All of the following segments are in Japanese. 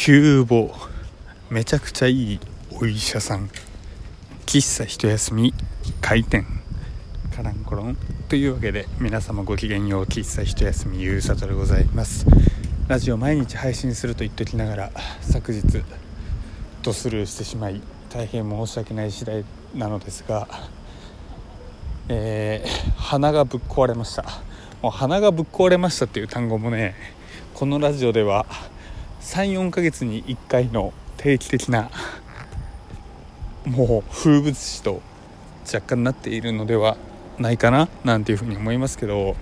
急募めちゃくちゃいいお医者さん。喫茶一休み開店。カランコロン。というわけで皆様ごきげんよう。喫茶一休みゆうさとでございます。ラジオ毎日配信すると言っておきながら昨日ドスルーしてしまい大変申し訳ない次第なのですがえー、鼻がぶっ壊れました。もう鼻がぶっ壊れましたっていう単語もねこのラジオでは34ヶ月に1回の定期的なもう風物詩と若干なっているのではないかななんていうふうに思いますけど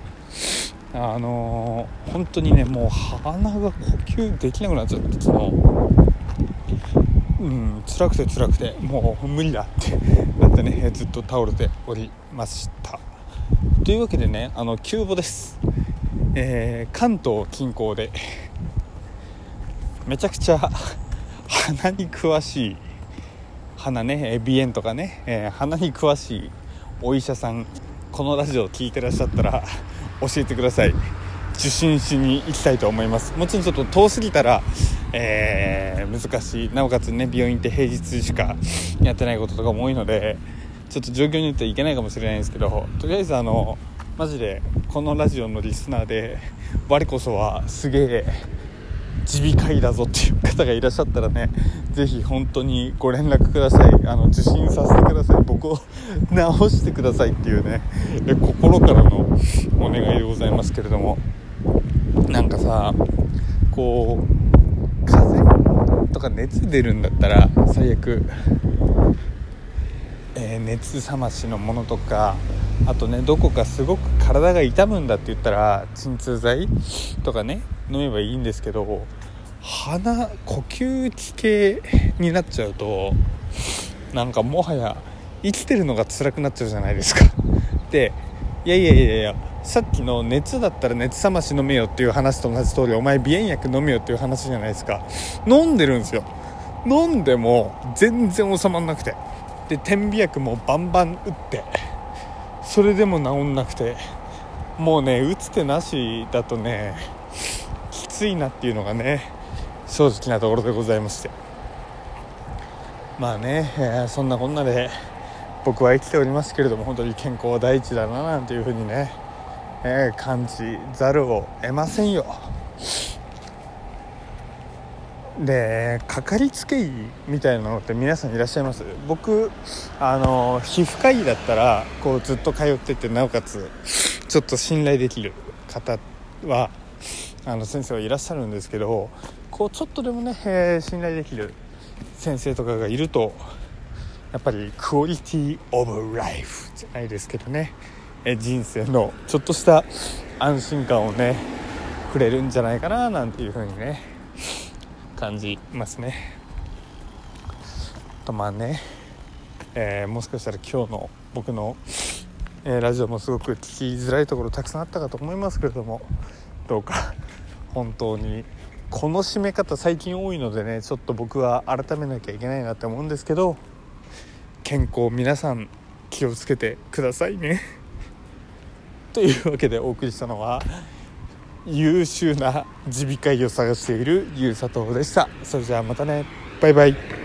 あのー、本当にねもう鼻が呼吸できなくなっちゃってそのうん辛くて辛くてもう無理だってなってねずっと倒れておりました。というわけでねあの急募です、えー、関東近郊でめちゃくちゃ 鼻に詳しい鼻ね鼻炎とかね、えー、鼻に詳しいお医者さんこのラジオを聴いてらっしゃったら 教えてください。受診しに行きたいと思います。もちろんちょっと遠すぎたら、えー、難しい。なおかつね病院って平日しかやってないこととかも多いのでちょっと状況によってはいけないかもしれないんですけどとりあえずあのマジでこのラジオのリスナーで我こそはすげえ耳鼻科医だぞっていう方がいらっしゃったらね是非本当にご連絡ください。あの受診させてください。僕を治してくださいっていうね心からのお願いでございますけれども。なんかさこう風邪とか熱出るんだったら最悪、えー、熱冷ましのものとかあとねどこかすごく体が痛むんだって言ったら鎮痛剤とかね飲めばいいんですけど鼻呼吸器系になっちゃうとなんかもはや生きてるのが辛くなっちゃうじゃないですか。でいやいやいやいやさっきの熱だったら熱冷まし飲めよっていう話と同じ通りお前鼻炎薬飲めよっていう話じゃないですか。飲んでるんですよ。飲んでも全然収まんなくて。で点鼻薬もバンバン打ってそれでも治んなくて。もうね打つ手なしだとねきついなっていうのがね正直なところでございまして。まあね、えー、そんなこんなで僕は生きておりますけれども本当に健康は第一だななんていうふうにね、えー、感じざるを得ませんよ。でかかりつけ医みたいなのって皆さんいらっしゃいます？僕あの皮膚科医だったらこうずっと通っててなおかつちょっと信頼できる方はあの先生はいらっしゃるんですけどこうちょっとでもね、えー、信頼できる先生とかがいるとやっぱりクオリティオブライフじゃないですけどね、えー、人生のちょっとした安心感をねくれるんじゃないかななんていう風にね感じますね。とまあね、えー、もしかしたら今日の僕の、えー、ラジオもすごく聞きづらいところたくさんあったかと思いますけれどもどうか本当にこの締め方最近多いのでねちょっと僕は改めなきゃいけないなって思うんですけど健康皆さん気をつけてくださいね。というわけでお送りしたのは優秀な耳鼻科医を探しているゆうさとでした。それじゃあまたね。バイバイ。